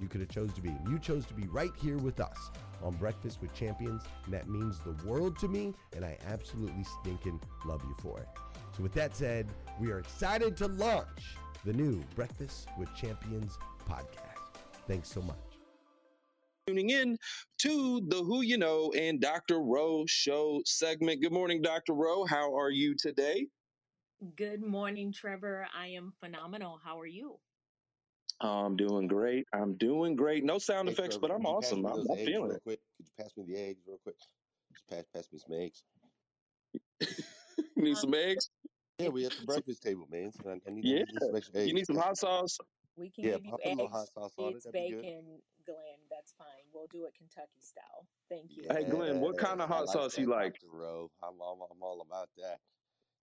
you could have chose to be. You chose to be right here with us on Breakfast with Champions, and that means the world to me, and I absolutely stinking love you for it. So with that said, we are excited to launch the new Breakfast with Champions podcast. Thanks so much. Tuning in to the Who You Know and Dr. Rowe show segment. Good morning, Dr. Rowe. How are you today? Good morning, Trevor. I am phenomenal. How are you? I'm doing great. I'm doing great. No sound Hey, effects, Trevor, but I'm could you pass awesome. me I'm, those I'm eggs feeling real it. quick? Could you pass me the eggs real quick? Just pass, pass me some eggs. You need Um, some eggs? Yeah, we you at the need, breakfast table, man. So I, I need, I Yeah. need some extra You eggs. need some hot sauce? we can Yeah, give you pop a little hot eggs, sauce on it. it's That'd be good. bacon, Glenn. That's fine. We'll do it Kentucky style. Thank you. Hey, Glenn, what kind Yes, of I hot like sauce you that, like? Dr. Rowe. I'm, I'm, I'm all about that.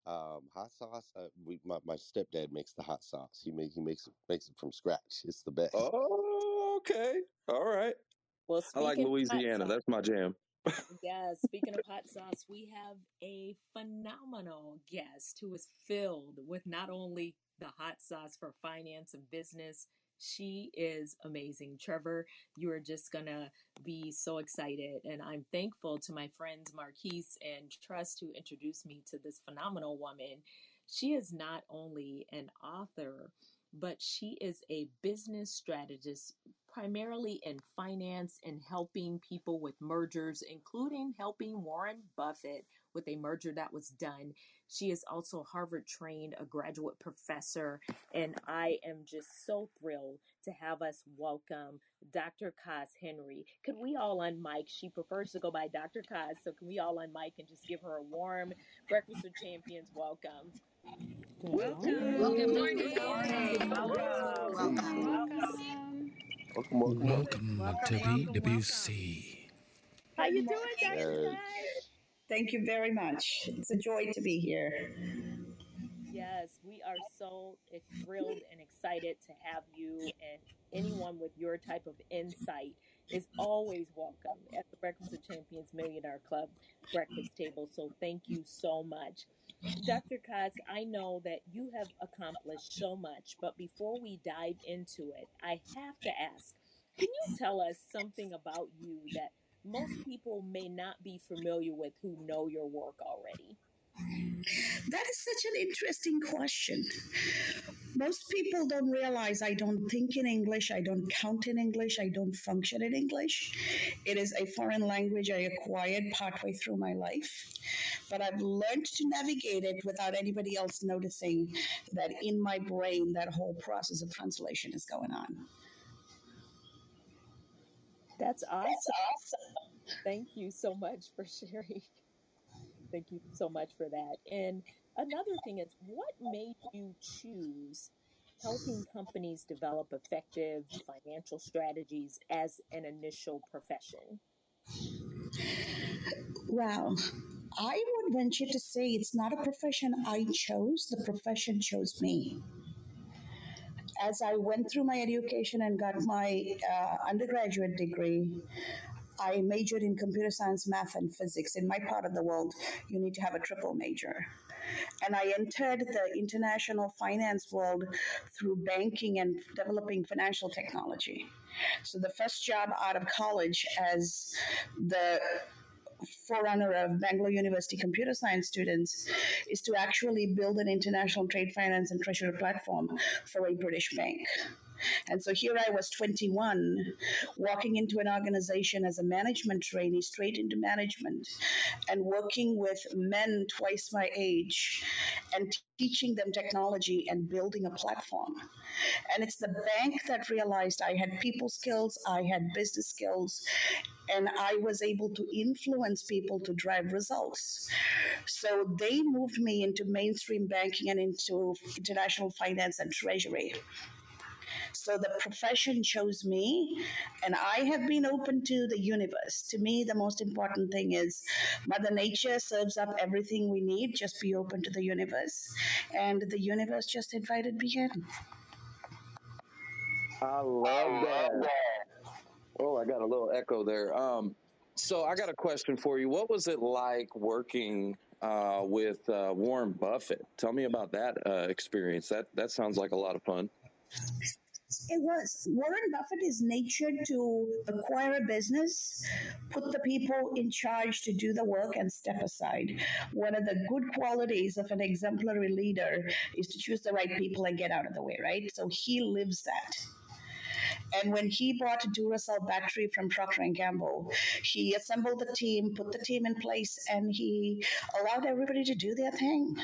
Um, hot sauce. Uh, we, my, my stepdad makes the hot sauce. He make, he makes it makes it from scratch. It's the best. Oh, okay. All right. Well, I like speaking of hot Louisiana. sauce, That's my jam. yeah, speaking of hot sauce, we have a phenomenal guest who is filled with not only the hot sauce for finance and business, she is amazing. Trevor, you are just gonna be so excited. And I'm thankful to my friends Marquise and Trust who introduced me to this phenomenal woman. She is not only an author, but she is a business strategist primarily in finance and helping people with mergers, including helping Warren Buffett with a merger that was done. She is also Harvard trained, a graduate professor, and I am just so thrilled to have us welcome Dr. Kaz Henry. Could we all on mic? She prefers to go by Dr. Kaz, so can we all on mic and just give her a warm Breakfast with Champions welcome? Welcome. Welcome. Welcome. Welcome. Welcome, welcome, welcome to BWC. How you doing, Dr. Kaz? Thank you very much. It's a joy to be here. Yes, we are so thrilled and excited to have you and anyone with your type of insight is always welcome at the Breakfast of Champions Millionaire Club breakfast table. So thank you so much. Dr. Kaz, I know that you have accomplished so much, but before we dive into it, I have to ask can you tell us something about you that most people may not be familiar with who know your work already? That is such an interesting question. Most people don't realize I don't think in English, I don't count in English, I don't function in English. It is a foreign language I acquired partway through my life, but I've learned to navigate it without anybody else noticing that in my brain that whole process of translation is going on. That's awesome. That's awesome. Thank you so much for sharing. Thank you so much for that. And another thing is, what made you choose helping companies develop effective financial strategies as an initial profession? Wow. I would venture to say it's not a profession I chose, the profession chose me. As I went through my education and got my uh, undergraduate degree, I majored in computer science, math, and physics. In my part of the world, you need to have a triple major. And I entered the international finance world through banking and developing financial technology. So the first job out of college as the forerunner of Bangalore University computer science students is to actually build an international trade finance and treasury platform for a British bank. And so here I was 21, walking into an organization as a management trainee, straight into management, and working with men twice my age and teaching them technology and building a platform. And it's the bank that realized I had people skills, I had business skills, and I was able to influence people to drive results. So they moved me into mainstream banking and into international finance and treasury. So the profession chose me, and I have been open to the universe. To me, the most important thing is Mother Nature serves up everything we need. Just be open to the universe. And the universe just invited me in. I love that. Oh, I got a little echo there. Um, so I got a question for you. What was it like working uh, with uh, Warren Buffett? Tell me about that uh, experience. That that sounds like a lot of fun. It was Warren Buffett is natured to acquire a business, put the people in charge to do the work, and step aside. One of the good qualities of an exemplary leader is to choose the right people and get out of the way, right? So he lives that. And when he bought Duracell battery from Procter and Gamble, he assembled the team, put the team in place, and he allowed everybody to do their thing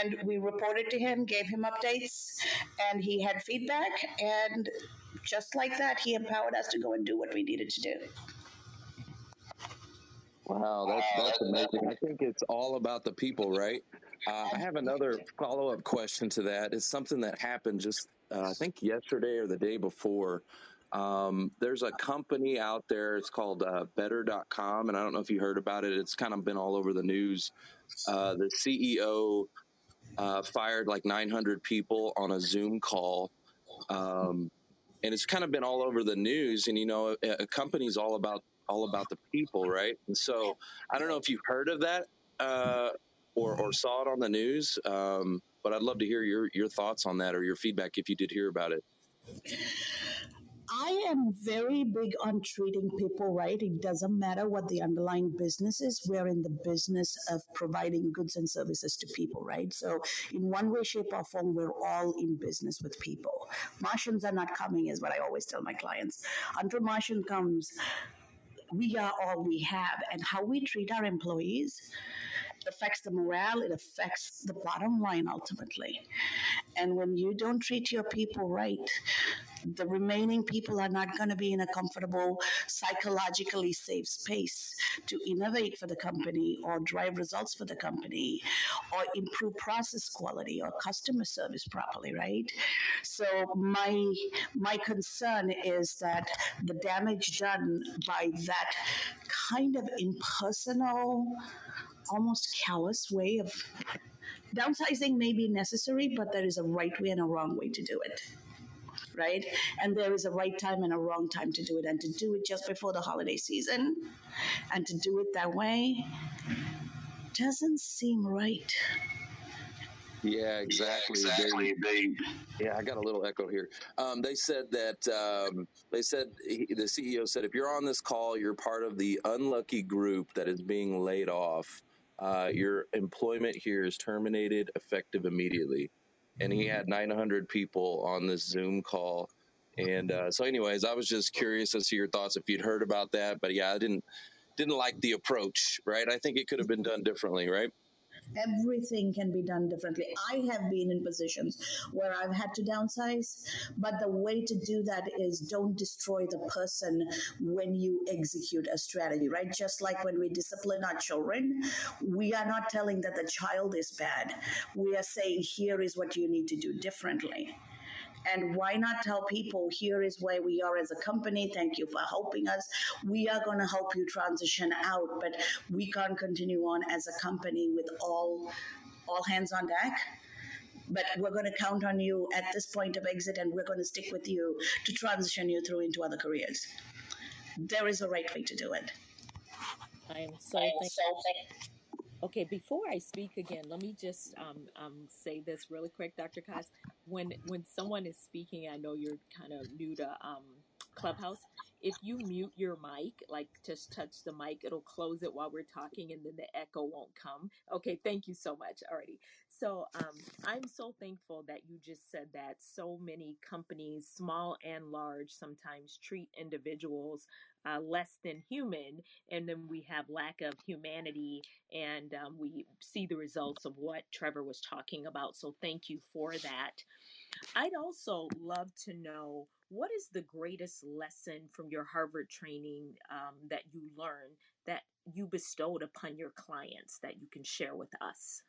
and we reported to him, gave him updates, and he had feedback. And just like that, he empowered us to go and do what we needed to do. Wow, that's that's amazing. I think it's all about the people, right? Uh, I have another follow up question to that. It's something that happened just uh, I think yesterday or the day before. Um, there's a company out there. It's called uh, Better.com, and I don't know if you heard about it. It's kind of been all over the news. Uh, the CEO uh, fired like 900 people on a Zoom call. Um, and it's kind of been all over the news. And, you know, a, a company's all about all about the people, right? And so I don't know if you've heard of that uh, or, or saw it on the news, um, but I'd love to hear your, your thoughts on that or your feedback if you did hear about it. I am very big on treating people right. It doesn't matter what the underlying business is. We're in the business of providing goods and services to people, right? So, in one way, shape, or form, we're all in business with people. Martians are not coming, is what I always tell my clients. Until Martian comes, we are all we have, and how we treat our employees affects the morale, it affects the bottom line ultimately. And when you don't treat your people right, the remaining people are not going to be in a comfortable, psychologically safe space to innovate for the company or drive results for the company or improve process quality or customer service properly, right? So my my concern is that the damage done by that kind of impersonal, almost callous way of downsizing may be necessary, but there is a right way and a wrong way to do it right? And there is a right time and a wrong time to do it. And to do it just before the holiday season and to do it that way doesn't seem right. Yeah, exactly. Yeah, exactly. They, yeah, I got a little echo here. Um, they said that um, they said he, the CEO said if you're on this call, you're part of the unlucky group that is being laid off. Uh, your employment here is terminated effective immediately and he had 900 people on this Zoom call. And uh, so, anyways, I was just curious as to your thoughts if you'd heard about that. But yeah, I didn't didn't like the approach. Right? I think it could have been done differently. Right? Everything can be done differently. I have been in positions where I've had to downsize, but the way to do that is don't destroy the person when you execute a strategy, right? Just like when we discipline our children, we are not telling that the child is bad. We are saying, here is what you need to do differently. And why not tell people here is where we are as a company? Thank you for helping us. We are going to help you transition out, but we can't continue on as a company with all all hands on deck but we're going to count on you at this point of exit and we're going to stick with you to transition you through into other careers. There is a right way to do it. I am so thankful. Okay, before I speak again, let me just um, um, say this really quick, Dr. Kaz. When when someone is speaking, I know you're kind of new to um, Clubhouse. If you mute your mic, like just touch the mic, it'll close it while we're talking, and then the echo won't come. Okay, thank you so much already. So um, I'm so thankful that you just said that. So many companies, small and large, sometimes treat individuals uh, less than human, and then we have lack of humanity, and um, we see the results of what Trevor was talking about. So thank you for that. I'd also love to know what is the greatest lesson from your Harvard training um, that you learned that you bestowed upon your clients that you can share with us?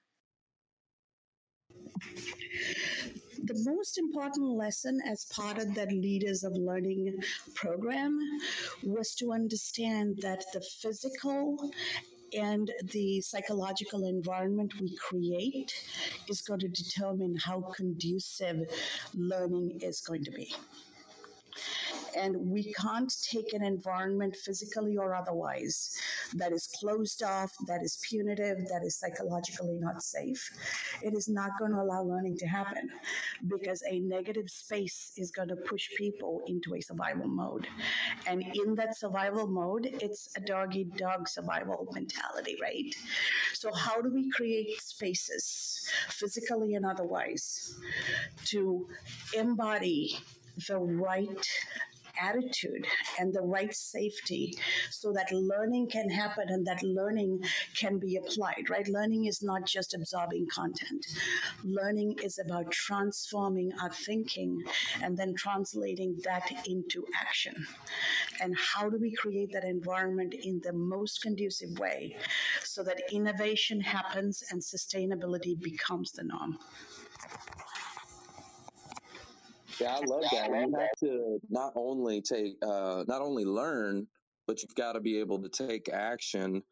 The most important lesson as part of that Leaders of Learning program was to understand that the physical and the psychological environment we create is going to determine how conducive learning is going to be. And we can't take an environment physically or otherwise that is closed off, that is punitive, that is psychologically not safe. It is not going to allow learning to happen because a negative space is going to push people into a survival mode. And in that survival mode, it's a dog eat dog survival mentality, right? So, how do we create spaces, physically and otherwise, to embody the right attitude and the right safety so that learning can happen and that learning can be applied, right? Learning is not just absorbing content. Learning is about transforming our thinking and then translating that into action. And how do we create that environment in the most conducive way so that innovation happens and sustainability becomes the norm? Yeah, I love that. You have to not only take, uh, not only learn, but you've got to be able to take action,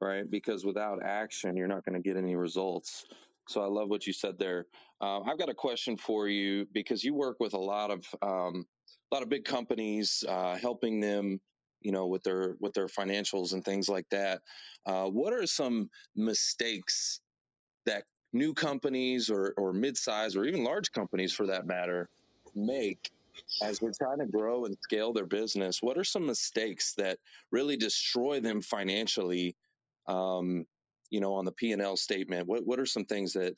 right? Because without action, you're not going to get any results. So I love what you said there. Uh, I've got a question for you because you work with a lot of um, a lot of big companies, uh, helping them, you know, with their with their financials and things like that. Uh, what are some mistakes that new companies or or mid-size or even large companies, for that matter, make as they're trying to grow and scale their business, what are some mistakes that really destroy them financially? Um, you know, on the P and L statement, what what are some things that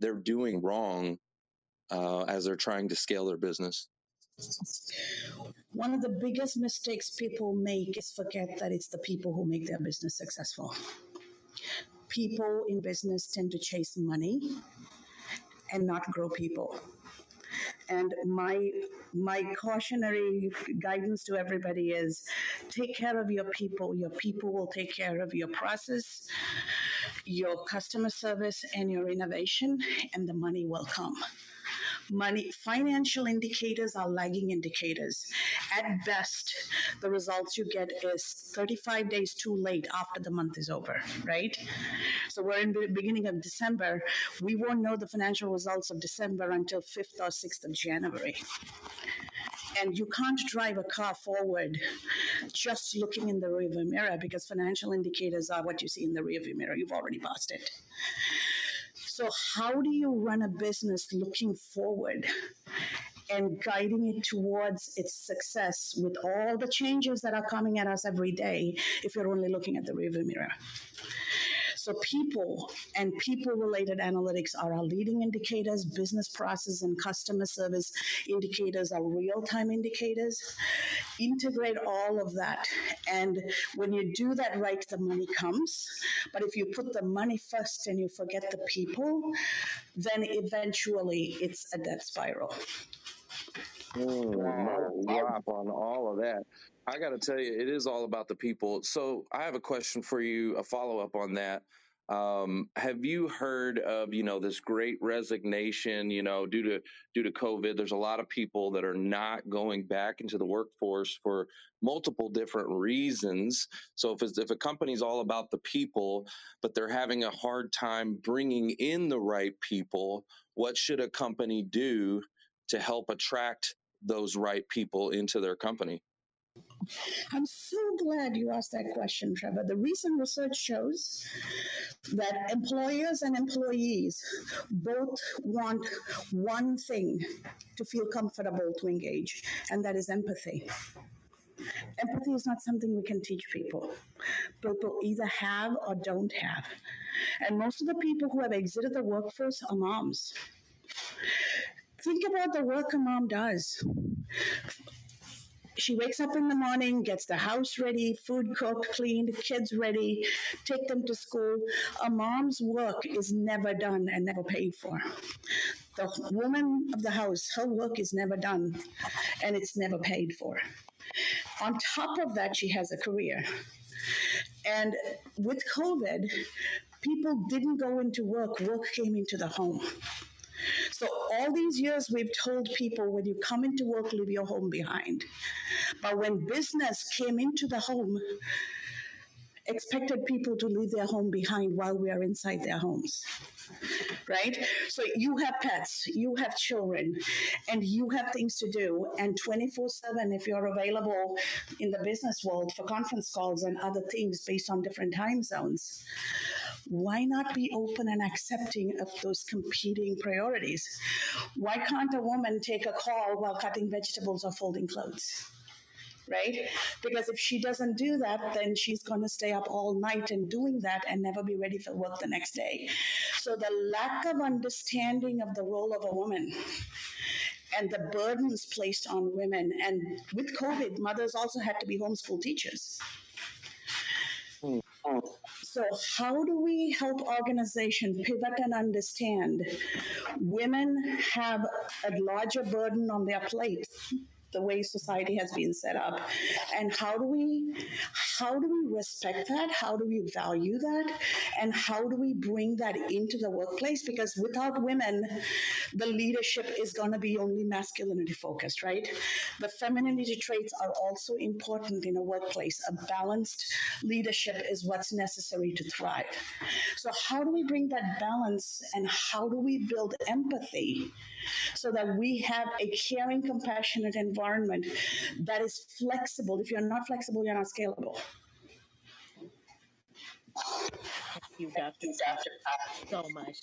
they're doing wrong uh, as they're trying to scale their business? One of the biggest mistakes people make is forget that it's the people who make their business successful. People in business tend to chase money and not grow people. And my my cautionary guidance to everybody is take care of your people. Your people will take care of your process, your customer service, and your innovation, and the money will come money financial indicators are lagging indicators at best the results you get is 35 days too late after the month is over right so we're in the beginning of december we won't know the financial results of december until 5th or 6th of january and you can't drive a car forward just looking in the rearview mirror because financial indicators are what you see in the rearview mirror. You've already passed it. So, how do you run a business looking forward and guiding it towards its success with all the changes that are coming at us every day if you're only looking at the rearview mirror? So people and people related analytics are our leading indicators. Business process and customer service indicators are real time indicators. Integrate all of that. And when you do that right, the money comes. But if you put the money first and you forget the people, then eventually it's a death spiral. Mm, drop on all of that. I got to tell you, it is all about the people. So I have a question for you, a follow up on that. Um, have you heard of you know this great resignation? You know, due to due to COVID, there's a lot of people that are not going back into the workforce for multiple different reasons. So if it's, if a company's all about the people, but they're having a hard time bringing in the right people, what should a company do to help attract those right people into their company? I'm so glad you asked that question, Trevor. The recent research shows that employers and employees both want one thing to feel comfortable to engage, and that is empathy. Empathy is not something we can teach people. People either have or don't have. And most of the people who have exited the workforce are moms. Think about the work a mom does she wakes up in the morning, gets the house ready, food cooked, cleaned, kids ready, take them to school. A mom's work is never done and never paid for. The woman of the house, her work is never done and it's never paid for. On top of that, she has a career. And with COVID, people didn't go into work, work came into the home. So all these years we've told people when you come into work, leave your home behind. But when business came into the home, expected people to leave their home behind while we are inside their homes. Right? So you have pets, you have children, and you have things to do. And 24 7, if you're available in the business world for conference calls and other things based on different time zones, why not be open and accepting of those competing priorities? Why can't a woman take a call while cutting vegetables or folding clothes? right? Because if she doesn't do that, then she's going to stay up all night and doing that and never be ready for work the next day. So the lack of understanding of the role of a woman and the burdens placed on women, and with COVID, mothers also had to be homeschool teachers. So, how do we help organizations pivot and understand? Women have a larger burden on their plate the way society has been set up. And how do we how do we respect that? How do we value that? And how do we bring that into the workplace? Because without women the leadership is going to be only masculinity focused right? The femininity traits are also important in a workplace. A balanced leadership is what's necessary to thrive. So how do we bring that balance and how do we build empathy so that we have a caring, compassionate environment that is flexible. If you're not flexible, you're not scalable. You, Dr. so much.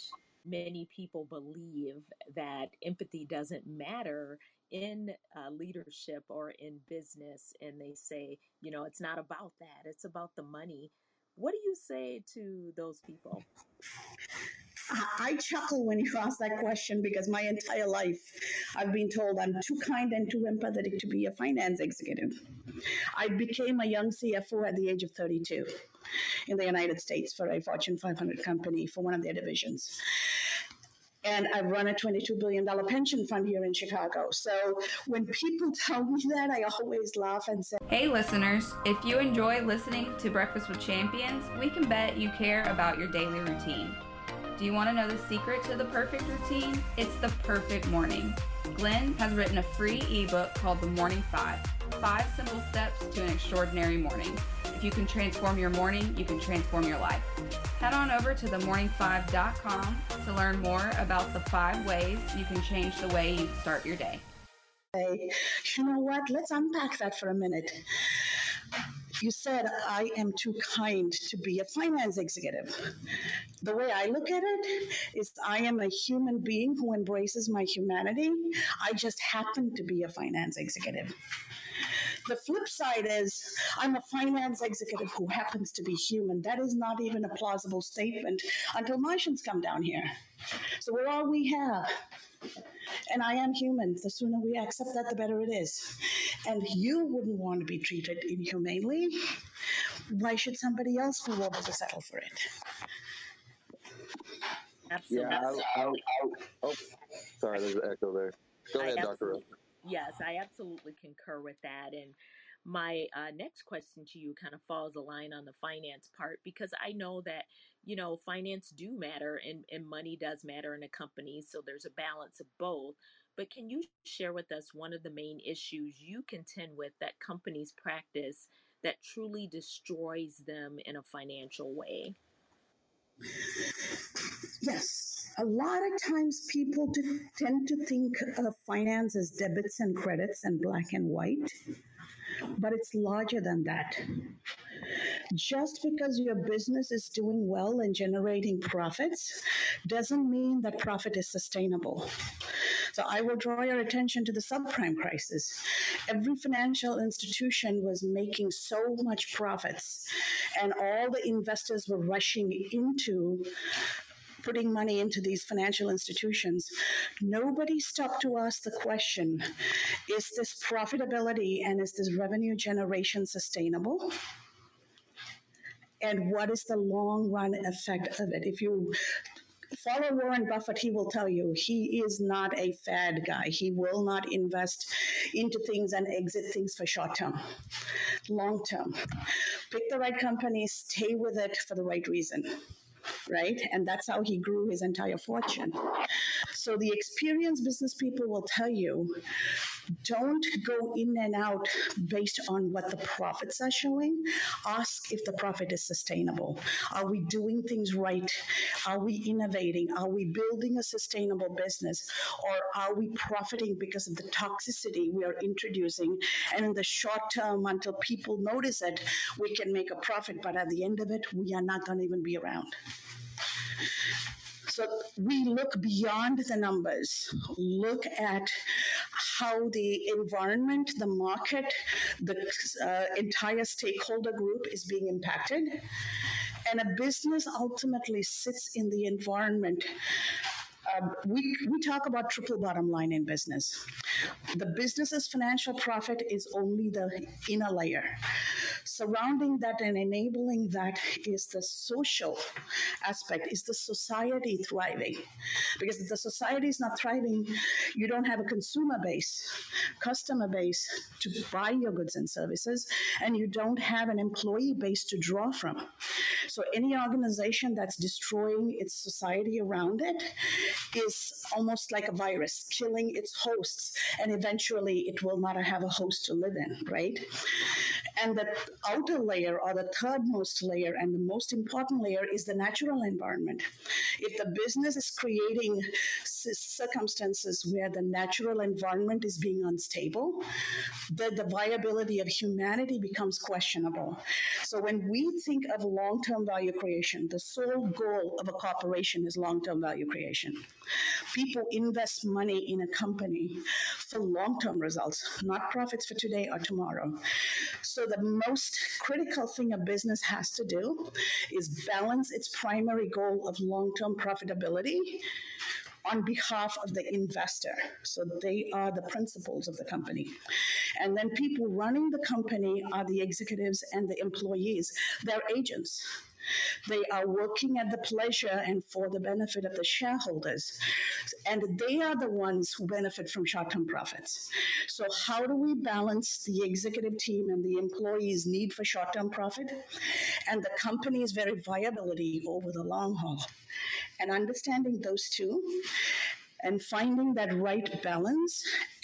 Many people believe that empathy doesn't matter in uh, leadership or in business and they say, you know, it's not about that, it's about the money. What do you say to those people? I chuckle when you ask that question because my entire life I've been told I'm too kind and too empathetic to be a finance executive. I became a young CFO at the age of 32 in the United States for a Fortune 500 company for one of their divisions and I've run a $22 billion pension fund here in Chicago. So when people tell me that, I always laugh and say, Hey, listeners, if you enjoy listening to Breakfast with Champions, we can bet you care about your daily routine. Do you want to know the secret to the perfect routine? It's the perfect morning. Glenn has written a free ebook called The Morning Five Five Simple Steps to an Extraordinary Morning. If you can transform your morning, you can transform your life. Head on over to themorning5.com to learn more about the five ways you can change the way you start your day. You know what? Let's unpack that for a minute you said I am too kind to be a finance executive. The way I look at it is I am a human being who embraces my humanity. I just happen to be a finance executive. The flip side is I'm a finance executive who happens to be human. That is not even a plausible statement until Martians come down here. So we're all we have. And I am human. The sooner we accept that, the better it is. And you wouldn't want to be treated inhumanely. Why should somebody else be able to settle for it? Absolutely. Yeah, I, I, I, oh, sorry, there's an echo there. Go ahead, Dr. Yes, I absolutely concur with that. And my uh, next question to you kind of falls a line on the finance part because I know that you know finance do matter and, and money does matter in a company so there's a balance of both but can you share with us one of the main issues you contend with that companies practice that truly destroys them in a financial way yes a lot of times people tend to think of finance as debits and credits and black and white but it's larger than that. Just because your business is doing well and generating profits doesn't mean that profit is sustainable. So I will draw your attention to the subprime crisis. Every financial institution was making so much profits, and all the investors were rushing into putting money into these financial institutions, nobody stopped to ask the question is this profitability and is this revenue generation sustainable? And what is the long run effect of it? If you follow Warren Buffett, he will tell you he is not a fad guy. He will not invest into things and exit things for short term, long term. Pick the right company, stay with it for the right reason right? And that's how he grew his entire fortune. So the experienced business people will tell you don't go in and out based on what the profits are showing. Ask if the profit is sustainable. Are we doing things right? Are we innovating? Are we building a sustainable business? Or are we profiting because of the toxicity we are introducing? And in the short term, until people notice it, we can make a profit, but at the end of it, we are not going to even be around. So we look beyond the numbers, look at how the environment, the market, the uh, entire stakeholder group is being impacted. And a business ultimately sits in the environment um, we, we talk about triple bottom line in business. The business's financial profit is only the inner layer. Surrounding that and enabling that is the social aspect, is the society thriving? Because if the society is not thriving, you don't have a consumer base, customer base to buy your goods and services, and you don't have an employee base to draw from. So any organization that's destroying its society around it is almost like a virus, killing its hosts, and eventually it will not have a host to live in, right? And the outer layer or the third most layer and the most important layer is the natural environment. If the business is creating circumstances where the natural environment is being unstable, the, the viability of humanity becomes questionable. So when we think of long-term value creation, the sole goal of a corporation is long-term value creation. People invest money in a company for long-term results, not profits for today or tomorrow. So the most critical thing a business has to do is balance its primary goal of long-term profitability on behalf of the investor. So they are the principals of the company. And then people running the company are the executives and the employees. They're agents. They are working at the pleasure and for the benefit of the shareholders. And they are the ones who benefit from short term profits. So, how do we balance the executive team and the employees' need for short term profit and the company's very viability over the long haul? And understanding those two and finding that right balance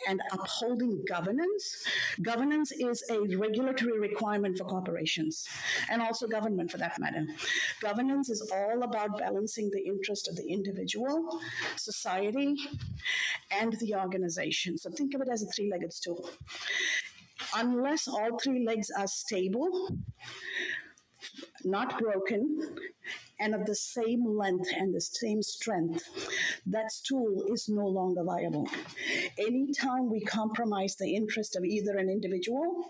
and upholding governance. Governance is a regulatory requirement for corporations and also government for that matter. Governance is all about balancing the interest of the individual, society, and the organization. So think of it as a three legged stool. Unless all three legs are stable, not broken, and of the same length and the same strength, that stool is no longer viable. Anytime we compromise the interest of either an individual,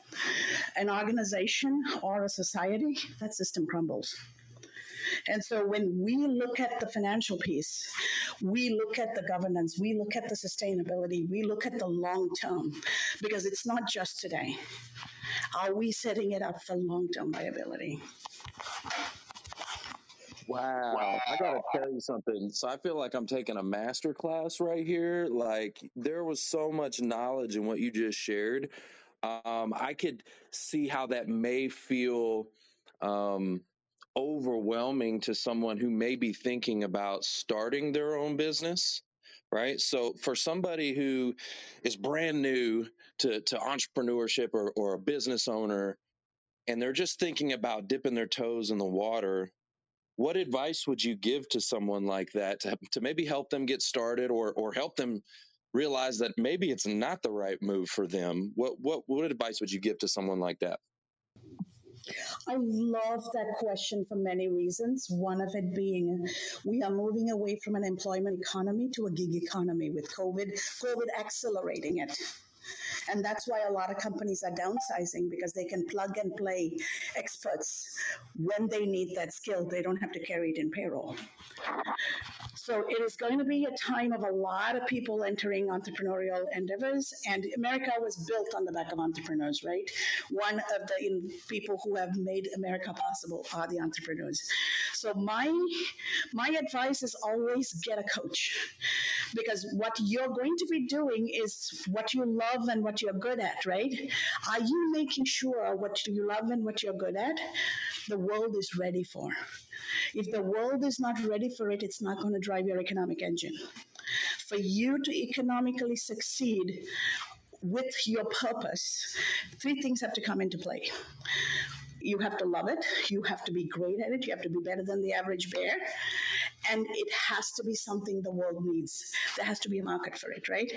an organization, or a society, that system crumbles. And so when we look at the financial piece, we look at the governance, we look at the sustainability, we look at the long term, because it's not just today. Are we setting it up for long term viability? Wow. I got to tell you something. So I feel like I'm taking a master class right here. Like there was so much knowledge in what you just shared. Um, I could see how that may feel um, overwhelming to someone who may be thinking about starting their own business. Right. So for somebody who is brand new to, to entrepreneurship or, or a business owner, and they're just thinking about dipping their toes in the water, what advice would you give to someone like that to, to maybe help them get started or or help them realize that maybe it's not the right move for them what what what advice would you give to someone like that I love that question for many reasons. One of it being we are moving away from an employment economy to a gig economy with COVID, COVID accelerating it. And that's why a lot of companies are downsizing because they can plug and play experts when they need that skill. They don't have to carry it in payroll. So it is going to be a time of a lot of people entering entrepreneurial endeavors, and America was built on the back of entrepreneurs, right? One of the people who have made America possible are the entrepreneurs. So my my advice is always get a coach, because what you're going to be doing is what you love and what you're good at, right? Are you making sure what you love and what you're good at, the world is ready for? If the world is not ready for it, it's not going to drive your economic engine. For you to economically succeed with your purpose, three things have to come into play. You have to love it, you have to be great at it, you have to be better than the average bear, and it has to be something the world needs. There has to be a market for it, right?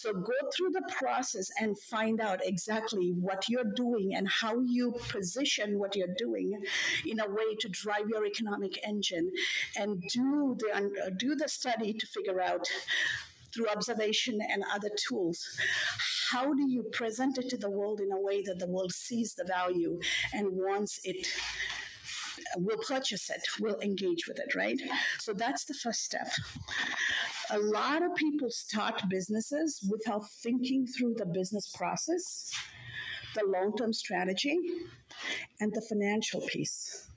So go through the process and find out exactly what you're doing and how you position what you're doing in a way to drive your economic engine and do the uh, do the study to figure out through observation and other tools how do you present it to the world in a way that the world sees the value and wants it will purchase it, will engage with it, right? So that's the first step. A lot of people start businesses without thinking through the business process, the long term strategy, and the financial piece.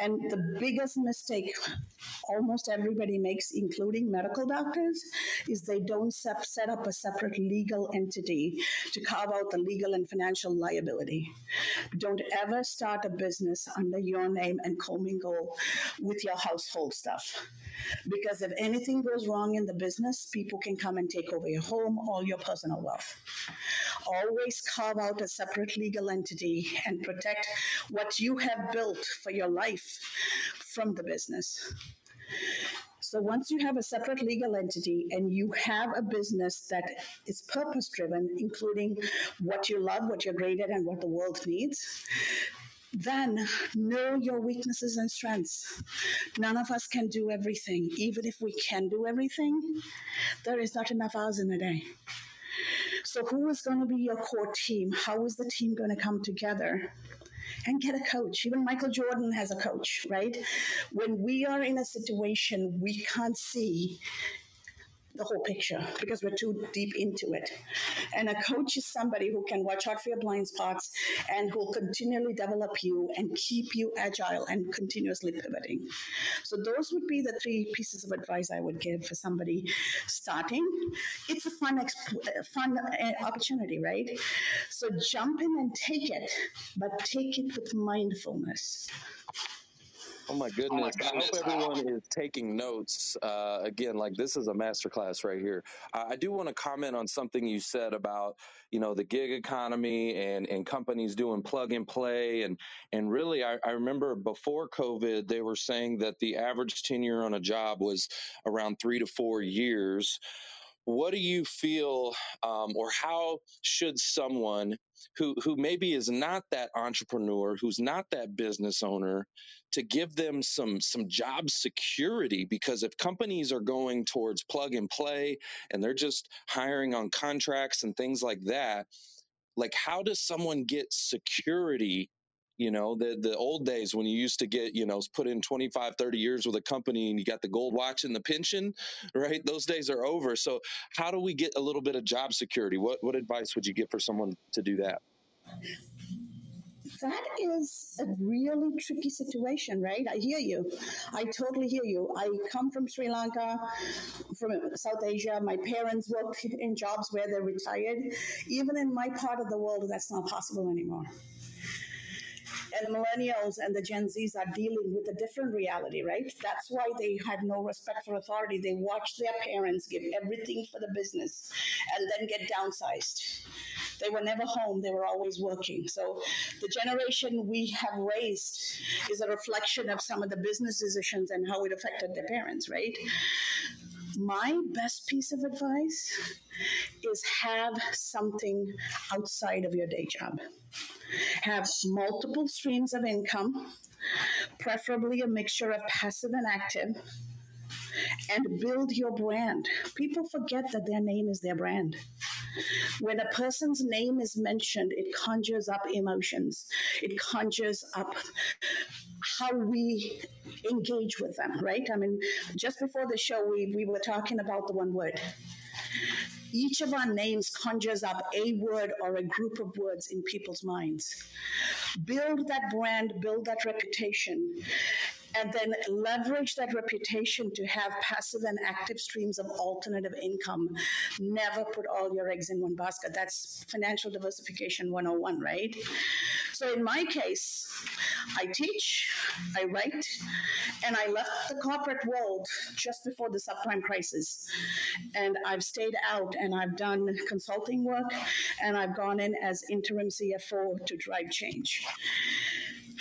And the biggest mistake almost everybody makes, including medical doctors, is they don't set up a separate legal entity to carve out the legal and financial liability. Don't ever start a business under your name and commingle with your household stuff. Because if anything goes wrong in the business, people can come and take over your home, all your personal wealth. Always carve out a separate legal entity and protect what you have built for your life from the business. So once you have a separate legal entity and you have a business that is purpose driven, including what you love, what you're great at, and what the world needs, then know your weaknesses and strengths. None of us can do everything. Even if we can do everything, there is not enough hours in a day. So, who is going to be your core team? How is the team going to come together? And get a coach. Even Michael Jordan has a coach, right? When we are in a situation we can't see the whole picture because we're too deep into it. And a coach is somebody who can watch out for your blind spots and who will continually develop you and keep you agile and continuously pivoting. So those would be the three pieces of advice I would give for somebody starting. It's a fun, exp- fun uh, opportunity, right? So jump in and take it, but take it with mindfulness. Oh my goodness. I hope everyone is taking notes. Uh, again, like this is a masterclass right here. Uh, I do want to comment on something you said about, you know, the gig economy and, and companies doing plug and play. And, and really, I, I remember before COVID, they were saying that the average tenure on a job was around three to four years what do you feel um, or how should someone who who maybe is not that entrepreneur who's not that business owner to give them some some job security because if companies are going towards plug and play and they're just hiring on contracts and things like that like how does someone get security you know the the old days when you used to get you know put in 25 30 years with a company and you got the gold watch and the pension right those days are over so how do we get a little bit of job security what what advice would you give for someone to do that that is a really tricky situation, right? I hear you. I totally hear you. I come from Sri Lanka, from South Asia. My parents worked in jobs where they're retired. Even in my part of the world, that's not possible anymore and the millennials and the Gen Zs are dealing with a different reality, right? That's why they have no respect for authority. They watch their parents give everything for the business and then get downsized. They were never home, they were always working. So the generation we have raised is a reflection of some of the business decisions and how it affected their parents, right? My best piece of advice is have something outside of your day job. Have multiple streams of income, preferably a mixture of passive and active, and build your brand. People forget that their name is their brand. When a person's name is mentioned, it conjures up emotions, it conjures up how we engage with them, right? I mean, just before the show, we, we were talking about the one word each of our names conjures up a word or a group of words in people's minds. Build that brand, build that reputation, and then leverage that reputation to have passive and active streams of alternative income. Never put all your eggs in one basket. That's financial diversification 101, right? So in my case, I teach, I write, and I left the corporate world just before the subprime crisis. And I've stayed out and I've done consulting work and I've gone in as interim CFO to drive change.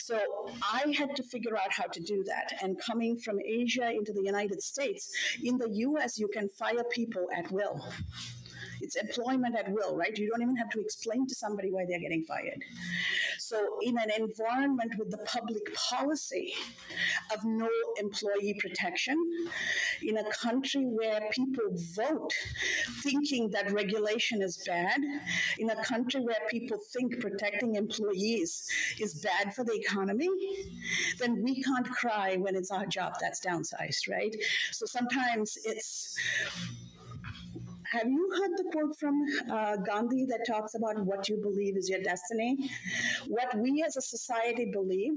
So I had to figure out how to do that. And coming from Asia into the United States, in the US, you can fire people at will. It's employment at will, right? You don't even have to explain to somebody why they're getting fired. So, in an environment with the public policy of no employee protection, in a country where people vote thinking that regulation is bad, in a country where people think protecting employees is bad for the economy, then we can't cry when it's our job that's downsized, right? So sometimes it's have you heard the quote from uh, Gandhi that talks about what you believe is your destiny? What we as a society believe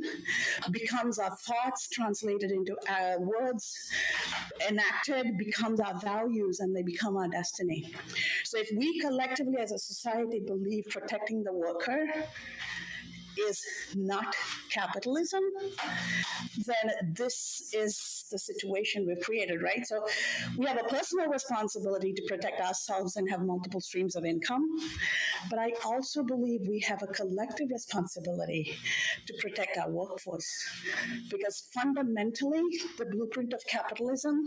becomes our thoughts translated into uh, words enacted, becomes our values, and they become our destiny. So if we collectively as a society believe protecting the worker is not capitalism, then this is the situation we've created, right? So we have a personal responsibility to protect ourselves and have multiple streams of income. But I also believe we have a collective responsibility to protect our workforce because fundamentally, the blueprint of capitalism,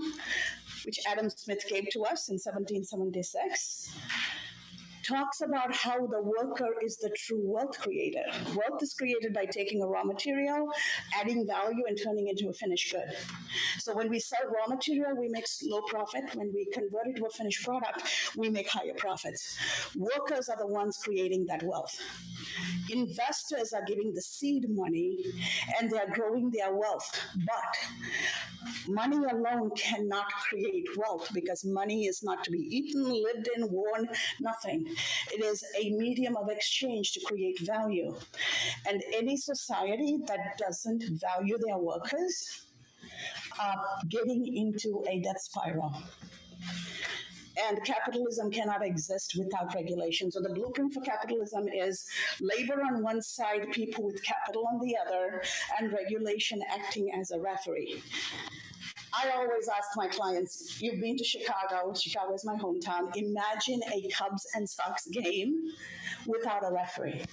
which Adam Smith gave to us in 1776, talks about how the worker is the true wealth creator. Wealth is created by taking a raw material, adding value, and turning it into a finished good. So when we sell raw material, we make low profit. When we convert it to a finished product, we make higher profits. Workers are the ones creating that wealth. Investors are giving the seed money and they are growing their wealth. But money alone cannot create wealth because money is not to be eaten, lived in, worn, nothing. It is a medium of exchange to create value. And any society that doesn't value their workers are getting into a death spiral and capitalism cannot exist without regulation. So the blueprint for capitalism is labor on one side, people with capital on the other, and regulation acting as a referee. I always ask my clients, you've been to Chicago, Chicago is my hometown. Imagine a Cubs and Sox game without a referee.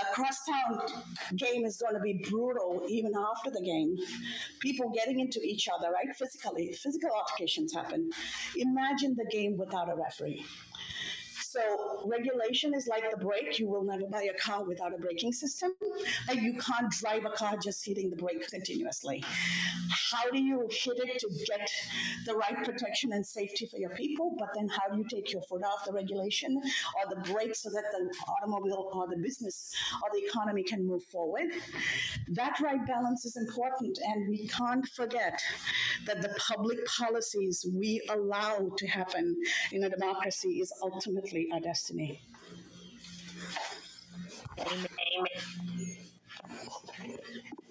A crosstown game is going to be brutal even after the game. People getting into each other, right? Physically, physical altercations happen. Imagine the game without a referee. So regulation is like the brake. You will never buy a car without a braking system. And you can't drive a car just hitting the brake continuously. How do you hit it to get the right protection and safety for your people? But then how do you take your foot off the regulation or the brake so that the automobile or the business or the economy can move forward? That right balance is important. And we can't forget that the public policies we allow to happen in a democracy is ultimately our destiny. Amen.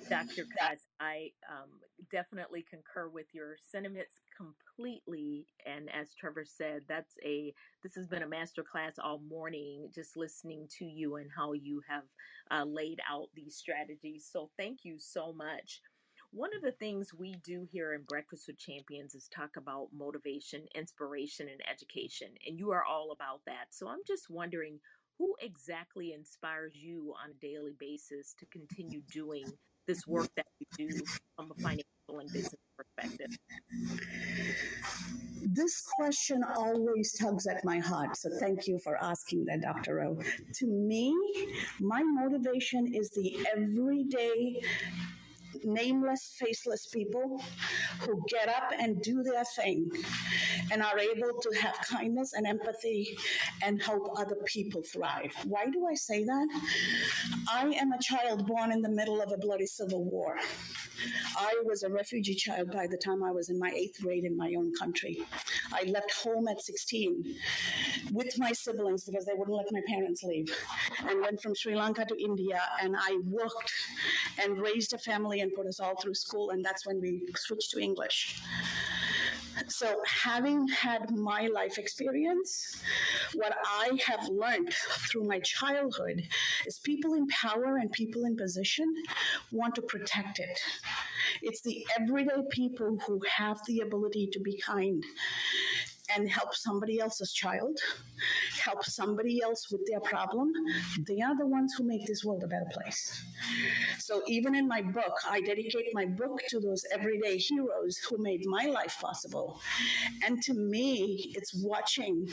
Dr. Kutz, I um, definitely concur with your sentiments completely. And as Trevor said, that's a this has been a master class all morning, just listening to you and how you have uh, laid out these strategies. So thank you so much. One of the things we do here in Breakfast with Champions is talk about motivation, inspiration, and education. And you are all about that. So I'm just wondering who exactly inspires you on a daily basis to continue doing this work that you do from a financial and business perspective? This question always tugs at my heart. So thank you for asking that, Dr. Rowe. To me, my motivation is the everyday nameless, faceless people who get up and do their thing and are able to have kindness and empathy and help other people thrive. Why do I say that? I am a child born in the middle of a bloody civil war. I was a refugee child by the time I was in my eighth grade in my own country. I left home at 16 with my siblings because they wouldn't let my parents leave and went from Sri Lanka to India and I worked and raised a family and put us all through school and that's when we switched to English. So, having had my life experience, what I have learned through my childhood is people in power and people in position want to protect it. It's the everyday people who have the ability to be kind and help somebody else's child, help somebody else with their problem, they are the ones who make this world a better place. So even in my book, I dedicate my book to those everyday heroes who made my life possible. And to me, it's watching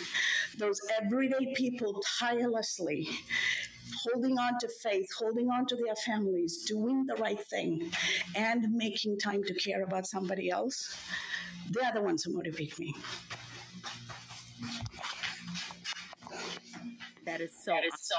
those everyday people tirelessly holding on to faith, holding on to their families, doing the right thing, and making time to care about somebody else. They're the ones who motivate me. That is so. That is so.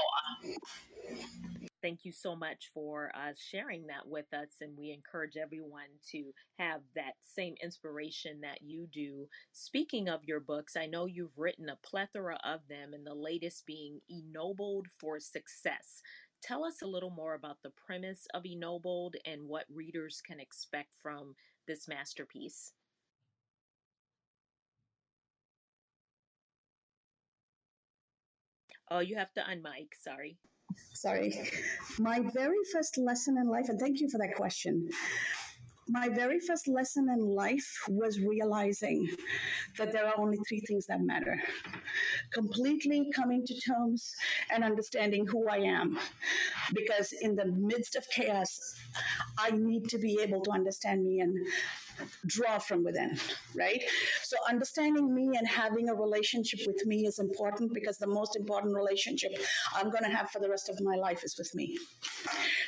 Thank you so much for uh, sharing that with us. And we encourage everyone to have that same inspiration that you do. Speaking of your books, I know you've written a plethora of them, and the latest being Ennobled for Success. Tell us a little more about the premise of Ennobled and what readers can expect from this masterpiece. Oh, you have to unmic. Sorry. Sorry. My very first lesson in life, and thank you for that question. My very first lesson in life was realizing that there are only three things that matter completely coming to terms and understanding who I am. Because in the midst of chaos, I need to be able to understand me and draw from within, right? So understanding me and having a relationship with me is important because the most important relationship I'm going to have for the rest of my life is with me.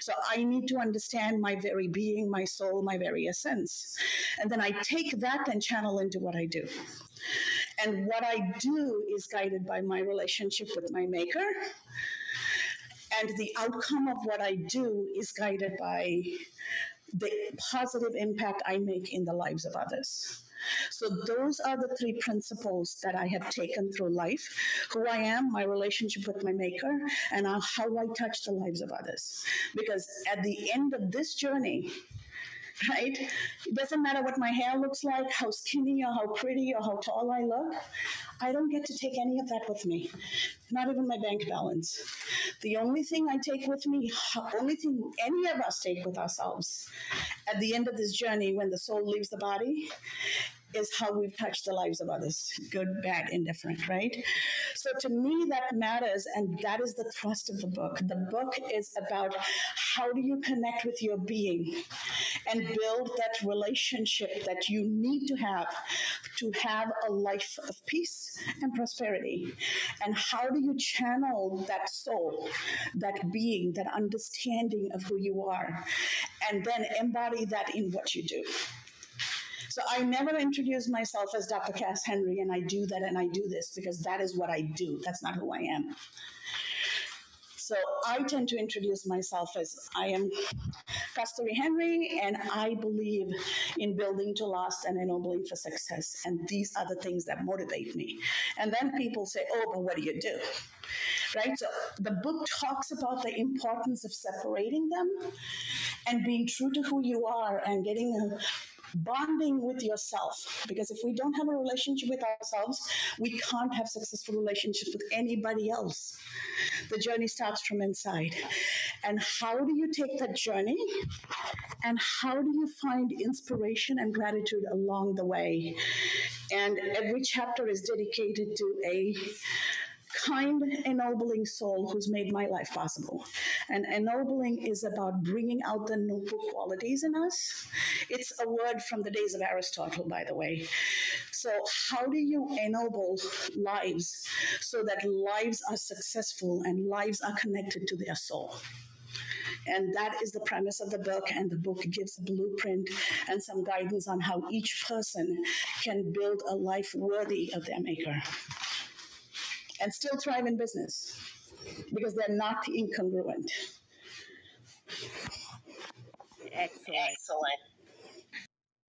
So I need to understand my very being, my soul, my very essence. And then I take that and channel into what I do. And what I do is guided by my relationship with my maker. And the outcome of what I do is guided by the positive impact I make in the lives of others. So, those are the three principles that I have taken through life who I am, my relationship with my Maker, and how I touch the lives of others. Because at the end of this journey, right? It doesn't matter what my hair looks like, how skinny or how pretty or how tall I look. I don't get to take any of that with me, not even my bank balance. The only thing I take with me, only thing any of us take with ourselves at the end of this journey when the soul leaves the body is how we've touched the lives of others good, bad, indifferent, right? So to me, that matters. And that is the thrust of the book. The book is about how do you connect with your being and build that relationship that you need to have to have a life of peace and prosperity. And how do you channel that soul, that being, that understanding of who you are, and then embody that in what you do? So I never introduce myself as Dr. Cass Henry and I do that and I do this because that is what I do. That's not who I am. So I tend to introduce myself as I am Kasturi Henry, and I believe in building to last and ennobling for success. And these are the things that motivate me. And then people say, oh, but what do you do? Right? So the book talks about the importance of separating them and being true to who you are and getting bonding with yourself. Because if we don't have a relationship with ourselves we can't have successful relationships with anybody else. The journey starts from inside. And how do you take that journey? And how do you find inspiration and gratitude along the way? And every chapter is dedicated to a kind, ennobling soul who's made my life possible. And ennobling is about bringing out the noble qualities in us. It's a word from the days of Aristotle, by the way. So, how do you ennoble lives so that lives are successful and lives are connected to their soul? And that is the premise of the book. And the book gives a blueprint and some guidance on how each person can build a life worthy of their maker and still thrive in business because they're not incongruent. Excellent. Excellent.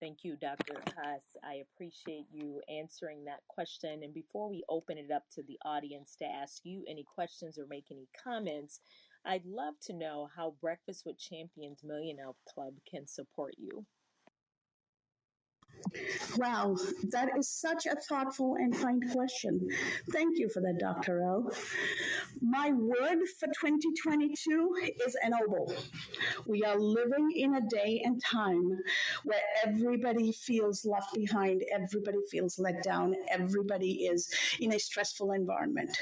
Thank you, Dr. Haas. I appreciate you answering that question. And before we open it up to the audience to ask you any questions or make any comments, I'd love to know how Breakfast with Champions Millionaire Club can support you. Wow, that is such a thoughtful and kind question. Thank you for that, Dr. O. My word for 2022 is ennoble. We are living in a day and time where everybody feels left behind, everybody feels let down, everybody is in a stressful environment.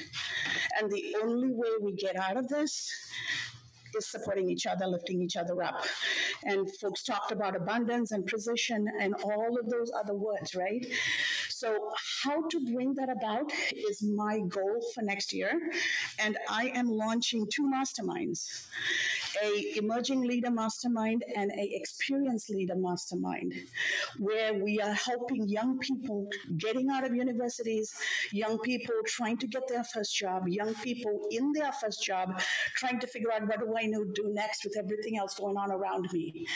And the only way we get out of this is supporting each other, lifting each other up. And folks talked about abundance and precision and all of those other words, right? So, how to bring that about is my goal for next year. And I am launching two masterminds a emerging leader mastermind and a experienced leader mastermind where we are helping young people getting out of universities young people trying to get their first job young people in their first job trying to figure out what do i know do next with everything else going on around me?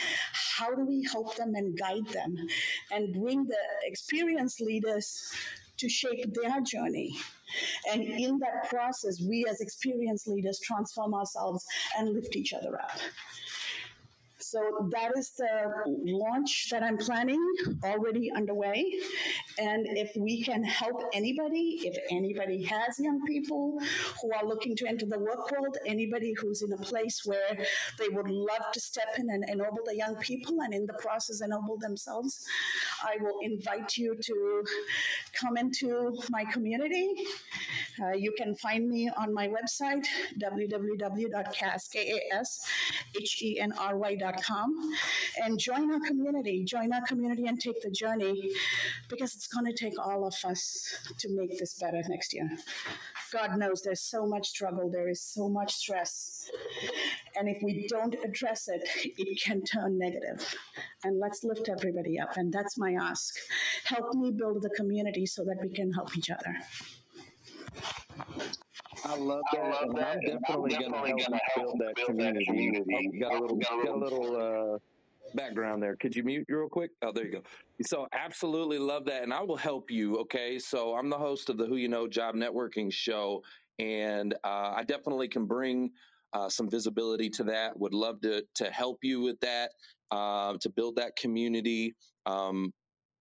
How do we help them and guide them and bring the experienced leaders to shape their journey. And in that process, we as experienced leaders transform ourselves and lift each other up. So that is the launch that I'm planning already underway. And if we can help anybody, if anybody has young people who are looking to enter the work world, anybody who's in a place where they would love to step in and ennoble the young people and in the process ennoble themselves, I will invite you to come into my community. Uh, you can find me on my website, www.casshenry.com and join our community. Join our community and take the journey because it's going to take all of us to make this better next year. God knows there's so much struggle, there is so much stress. And if we don't address it, it can turn negative. And let's lift everybody up. And that's my ask. Help me build the community so that we can help each other. I love that, I love and that. I'm definitely, definitely going to help, build that community. community. Oh, got a little, got a little uh, background there. Could you mute real quick? Oh, there you go. So, absolutely love that, and I will help you. Okay, so I'm the host of the Who You Know Job Networking Show, and uh, I definitely can bring uh, some visibility to that. Would love to to help you with that, uh, to build that community. Um,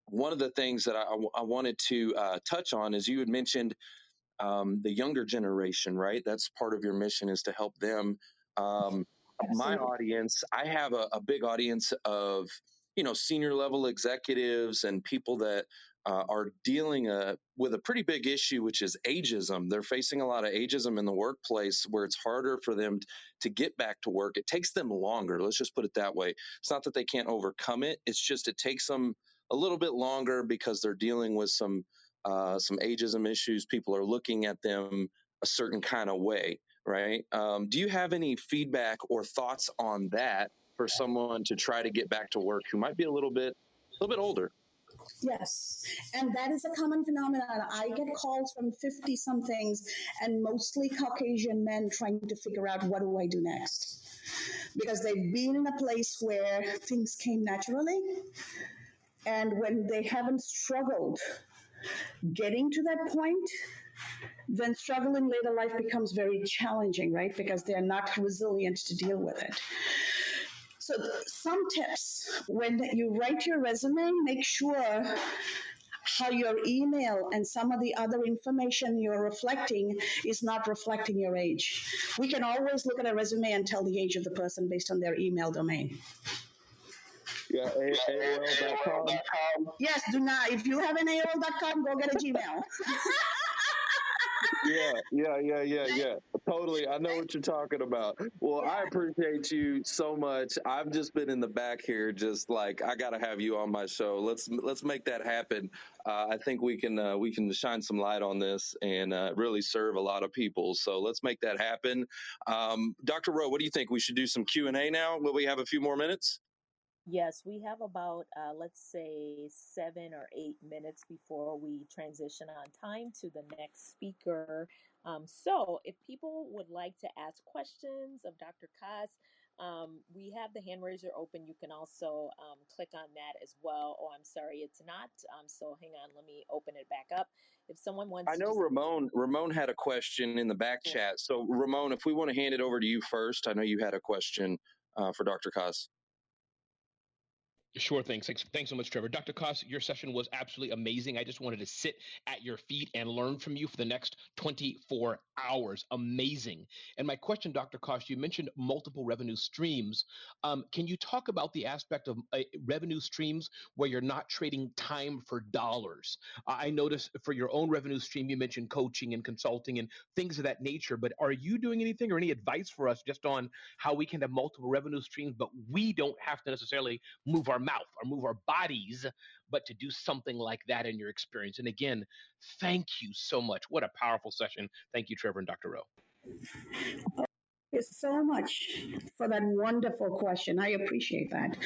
one of the things that I, I wanted to uh, touch on is you had mentioned um, the younger generation, right? That's part of your mission is to help them. Um, my audience, I have a, a, big audience of, you know, senior level executives and people that uh, are dealing uh, with a pretty big issue, which is ageism. They're facing a lot of ageism in the workplace where it's harder for them to get back to work. It takes them longer. Let's just put it that way. It's not that they can't overcome it. It's just it takes them a little bit longer because they're dealing with some uh, some ageism issues. People are looking at them a certain kind of way, right? Um, do you have any feedback or thoughts on that for someone to try to get back to work who might be a little bit, a little bit older? Yes, and that is a common phenomenon. I get calls from 50 somethings and mostly Caucasian men trying to figure out what do I do next. Because they've been in a place where things came naturally, and when they haven't struggled getting to that point, then struggle in later life becomes very challenging, right? Because they're not resilient to deal with it. So, some tips when you write your resume, make sure how your email and some of the other information you're reflecting is not reflecting your age. We can always look at a resume and tell the age of the person based on their email domain. Yeah, AOL.com. Yes, do not. If you have an AOL.com, go get a Gmail. yeah, yeah, yeah, yeah, yeah. Totally. I know what you're talking about. Well, I appreciate you so much. I've just been in the back here, just like I got to have you on my show. Let's let's make that happen. Uh, I think we can uh, we can shine some light on this and uh, really serve a lot of people. So let's make that happen. Um, Dr. Rowe, what do you think? We should do some Q and A now. Will we have a few more minutes? Yes, we have about, uh, let's say, seven or eight minutes before we transition on time to the next speaker. Um, so, if people would like to ask questions of Dr. Kos, um, we have the hand raiser open. You can also um, click on that as well. Oh, I'm sorry, it's not. Um, so hang on, let me open it back up. If someone wants, I know just... Ramon. Ramon had a question in the back chat. So Ramon, if we want to hand it over to you first, I know you had a question uh, for Dr. Kos. Sure thing. Thanks, thanks so much, Trevor. Dr. Koss, your session was absolutely amazing. I just wanted to sit at your feet and learn from you for the next 24 hours. Amazing. And my question, Dr. Koss, you mentioned multiple revenue streams. Um, can you talk about the aspect of uh, revenue streams where you're not trading time for dollars? I noticed for your own revenue stream, you mentioned coaching and consulting and things of that nature. But are you doing anything or any advice for us just on how we can have multiple revenue streams, but we don't have to necessarily move our mouth or move our bodies, but to do something like that in your experience. And again, thank you so much. What a powerful session. Thank you, Trevor and Dr. Rowe. You so much for that wonderful question. I appreciate that.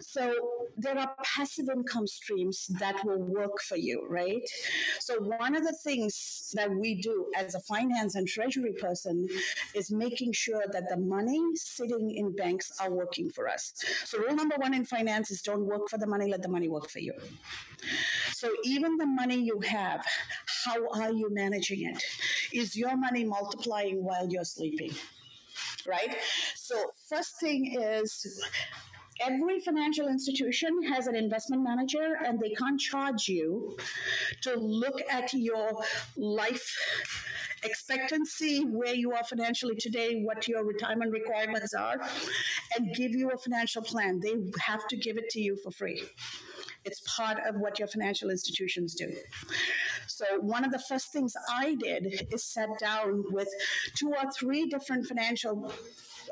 So, there are passive income streams that will work for you, right? So, one of the things that we do as a finance and treasury person is making sure that the money sitting in banks are working for us. So, rule number one in finance is don't work for the money, let the money work for you. So, even the money you have, how are you managing it? Is your money multiplying while you're sleeping? Right? So, first thing is every financial institution has an investment manager and they can't charge you to look at your life expectancy, where you are financially today, what your retirement requirements are, and give you a financial plan. They have to give it to you for free. It's part of what your financial institutions do. So, one of the first things I did is sat down with two or three different financial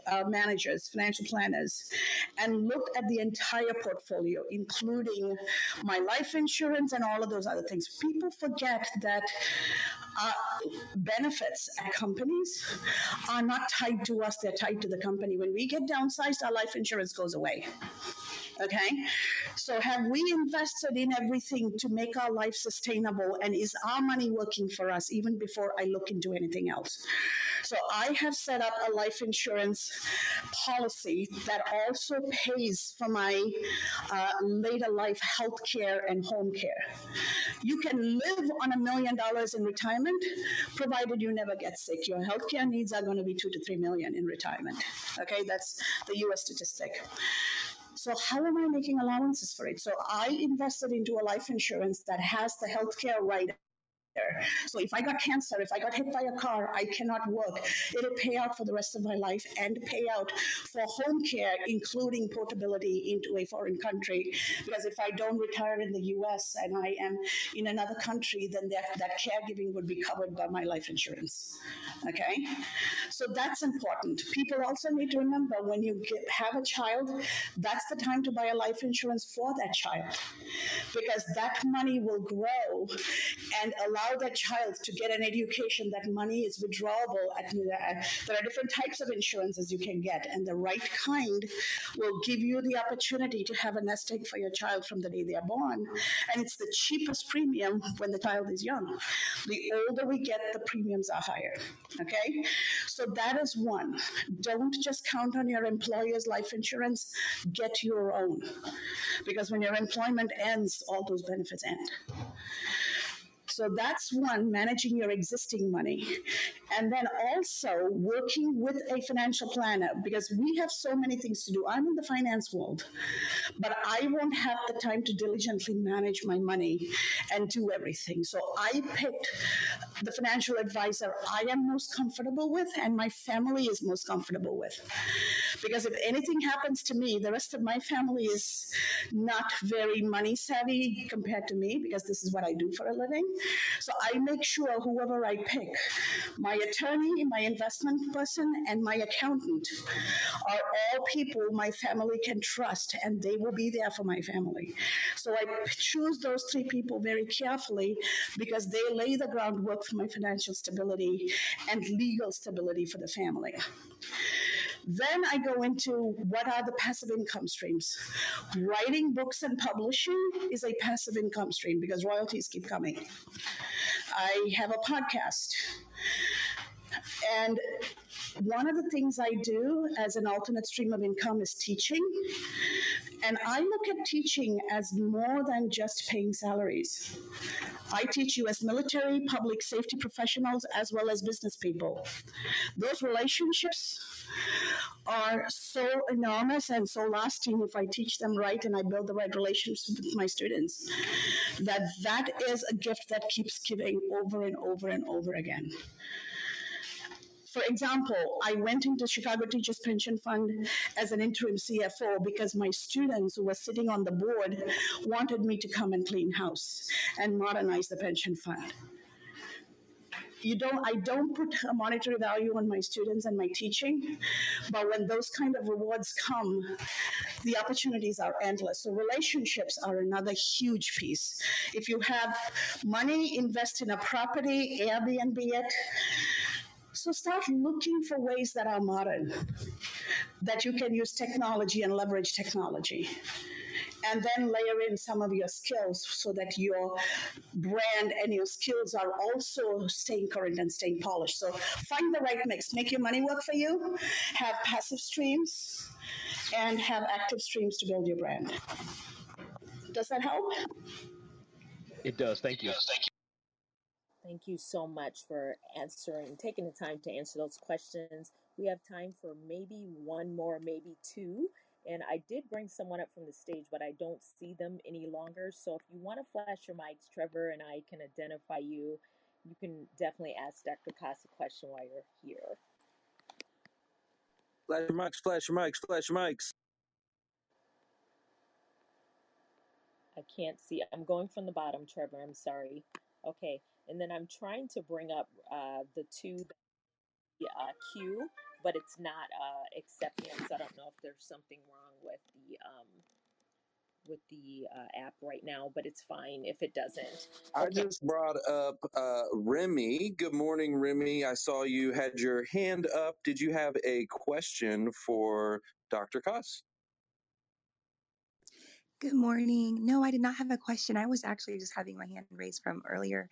uh, managers, financial planners, and looked at the entire portfolio, including my life insurance and all of those other things. People forget that uh, benefits at companies are not tied to us, they're tied to the company. When we get downsized, our life insurance goes away. Okay. So have we invested in everything to make our life sustainable? And is our money working for us even before I look into anything else? So I have set up a life insurance policy that also pays for my uh, later life health care and home care. You can live on a million dollars in retirement, provided you never get sick. Your healthcare needs are going to be two to three million in retirement. Okay, that's the US statistic. So how am I making allowances for it? So I invested into a life insurance that has the healthcare right so if I got cancer, if I got hit by a car, I cannot work. It'll pay out for the rest of my life and pay out for home care, including portability into a foreign country. Because if I don't retire in the US and I am in another country, then that, that caregiving would be covered by my life insurance. Okay? So that's important. People also need to remember when you get, have a child, that's the time to buy a life insurance for that child. Because that money will grow and allow allow that child to get an education, that money is withdrawable. At, there are different types of insurances you can get, and the right kind will give you the opportunity to have a nest egg for your child from the day they are born. And it's the cheapest premium when the child is young. The older we get, the premiums are higher. Okay? So that is one. Don't just count on your employer's life insurance, get your own. Because when your employment ends, all those benefits end. So that's one, managing your existing money. And then also working with a financial planner because we have so many things to do. I'm in the finance world, but I won't have the time to diligently manage my money and do everything. So I picked the financial advisor I am most comfortable with and my family is most comfortable with. Because if anything happens to me, the rest of my family is not very money savvy compared to me because this is what I do for a living. So I make sure whoever I pick, my attorney, my investment person, and my accountant are all people my family can trust, and they will be there for my family. So I choose those three people very carefully because they lay the groundwork for my financial stability and legal stability for the family. Then I go into what are the passive income streams. Writing books and publishing is a passive income stream because royalties keep coming. I have a podcast. And one of the things I do as an alternate stream of income is teaching. And I look at teaching as more than just paying salaries. I teach US military, public safety professionals, as well as business people. Those relationships are so enormous and so lasting if I teach them right and I build the right relationships with my students that that is a gift that keeps giving over and over and over again. For example, I went into Chicago Teachers Pension Fund as an interim CFO because my students who were sitting on the board wanted me to come and clean house and modernize the pension fund. You don't i don't put a monetary value on my students and my teaching but when those kind of rewards come the opportunities are endless. So relationships are another huge piece. If you have money invest in a property airbnb it So start looking for ways that are modern, that you can use technology and leverage technology and then layer in some of your skills so that your brand and your skills are also staying current and staying polished. So find the right mix. Make your money work for you. Have passive streams and have active streams to build your brand. Does that help? It does. Thank you. Thank you so much for answering, taking the time to answer those questions. We have time for maybe one more, maybe two. And I did bring someone up from the stage, but I don't see them any longer. So if you want to flash your mics, Trevor and I can identify you. You can definitely ask Dr. Koss a question while you're here. Flash your mics, flash your mics, flash your mics. I can't see. I'm going from the bottom, Trevor. I'm sorry. Okay. And then I'm trying to bring up uh, the two uh, queue, but it's not uh, accepting. So I don't know if there's something wrong with the um, with the uh, app right now, but it's fine if it doesn't. I just brought up uh, Remy. Good morning, Remy. I saw you had your hand up. Did you have a question for Dr. Koss? Good morning. No, I did not have a question. I was actually just having my hand raised from earlier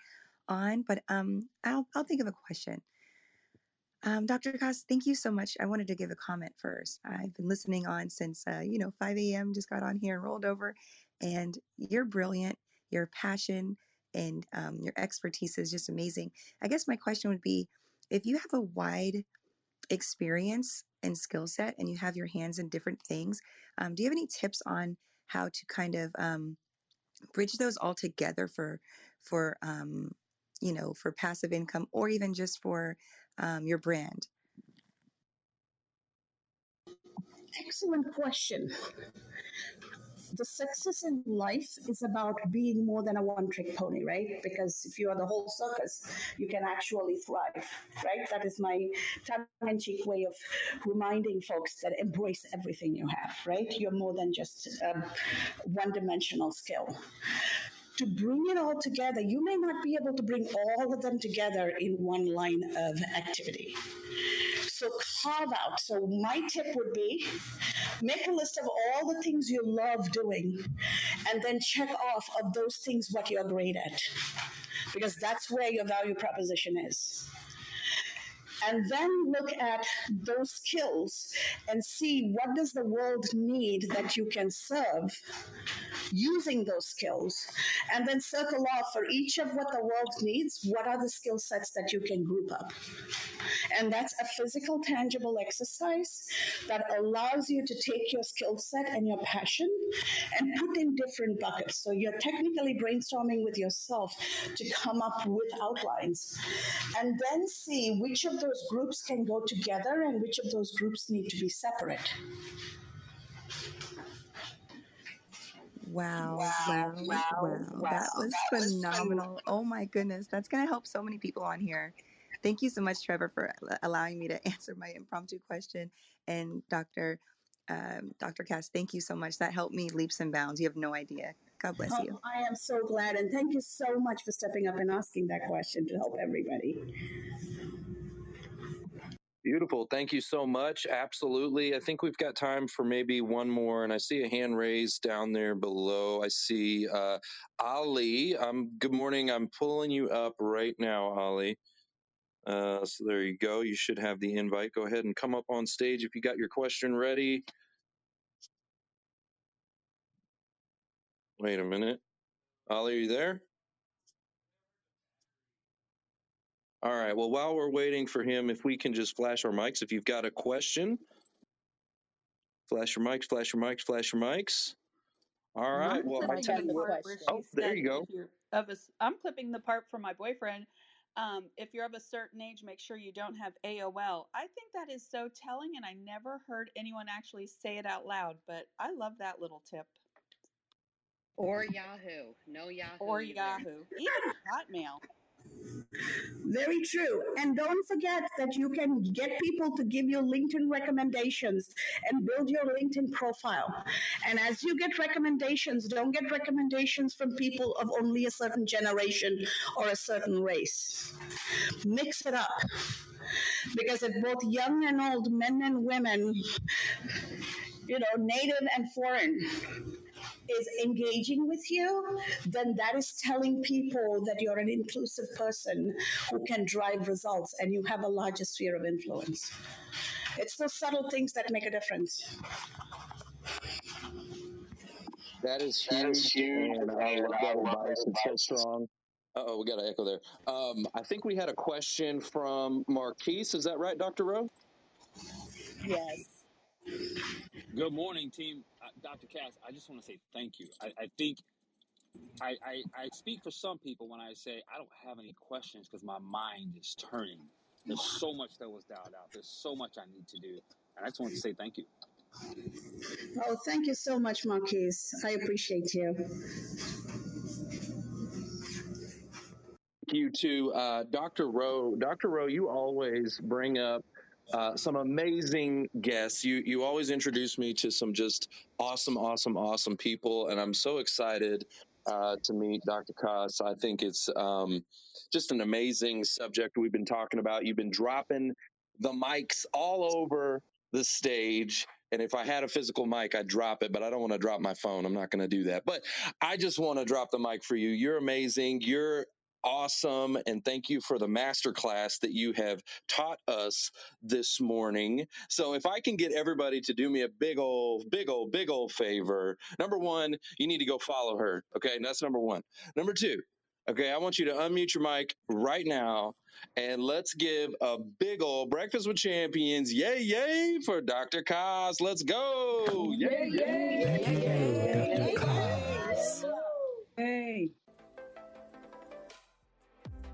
on, but um, I'll I'll think of a question. Um, Dr. Koss, thank you so much. I wanted to give a comment first. I've been listening on since, uh, you know, 5 a.m., just got on here and rolled over. And you're brilliant. Your passion and um, your expertise is just amazing. I guess my question would be if you have a wide experience and skill set and you have your hands in different things, um, do you have any tips on how to kind of um, bridge those all together for, for, um, you know, for passive income or even just for um, your brand? Excellent question. The success in life is about being more than a one trick pony, right? Because if you are the whole circus, you can actually thrive, right? That is my tongue in cheek way of reminding folks that embrace everything you have, right? You're more than just a one dimensional skill to bring it all together, you may not be able to bring all of them together in one line of activity. So carve out. So my tip would be make a list of all the things you love doing and then check off of those things what you're great at. Because that's where your value proposition is and then look at those skills and see what does the world need that you can serve using those skills. And then circle off for each of what the world needs what are the skill sets that you can group up. And that's a physical tangible exercise that allows you to take your skill set and your passion and put in different buckets. So you're technically brainstorming with yourself to come up with outlines and then see which of those groups can go together and which of those groups need to be separate Wow, wow, wow, wow. That was phenomenal. Oh my goodness. That's going to help so many people on here. Thank you so much, Trevor, for allowing me to answer my impromptu question. And Dr. Um, Dr. Cass, thank you so much. That helped me leaps and bounds. You have no idea. God bless Oh, you. I am so glad, and thank you so much for stepping up and asking that question to help everybody. Beautiful. Thank you so much. Absolutely. I think we've got time for maybe one more. And I see a hand raised down there below. I see uh, Ali. Um, good morning. I'm pulling you up right now, Ali. Uh, so there you go. You should have the invite. Go ahead and come up on stage if you got your question ready. Wait a minute. Ali, are you there? All right. Well, while we're waiting for him, if we can just flash our mics. If you've got a question, flash your mics, flash your mics, flash your mics. All right. Well, I clipping tell the you what. part where she Oh, there you go. if you're of a, s- I'm clipping the part for my boyfriend. Um, if you're of a certain age, make sure you don't have AOL. I think that is so telling, and I never heard anyone actually say it out loud. But I love that little tip. Or Yahoo. No Yahoo. Or either. Yahoo, even Hotmail. Very true. And don't forget that you can get people to give you LinkedIn recommendations and build your LinkedIn profile. And as you get recommendations, don't get recommendations from people of only a certain generation or a certain race. Mix it up. Because if both young and old, men and women, you know, native and foreign, is engaging with you, then that is telling people that you're an inclusive person who can drive results and you have a larger sphere of influence. It's those subtle things that make a difference. That is huge, and I love that advice. It's so strong. Uh oh, we got an echo there. Um, I think we had a question from Marquise. Is that right, Dr. Rowe? Yes. Good morning, team. Uh, Dr. Cass, I just want to say thank you. I, I think I, I, I speak for some people when I say I don't have any questions because my mind is turning. There's so much that was dialed out. There's so much I need to do. And I just want to say thank you. Oh, thank you so much, Marquise. I appreciate you. Thank you to uh, Dr. Rowe. Dr. Rowe, you always bring up uh, some amazing guests. You you always introduce me to some just awesome, awesome, awesome people, and I'm so excited uh, to meet Dr. Koss. I think it's um, just an amazing subject we've been talking about. You've been dropping the mics all over the stage. And if I had a physical mic, I'd drop it, but I don't want to drop my phone. I'm not going to do that. But I just want to drop the mic for you. You're amazing. You're awesome and thank you for the masterclass that you have taught us this morning. So if i can get everybody to do me a big old big old big old favor number one you need to go follow her okay? That's number one. Number two okay i want you to unmute your mic right now and let's give a big old breakfast with champions yay yay for dr Koss. let's go. Yay. yay, Hey.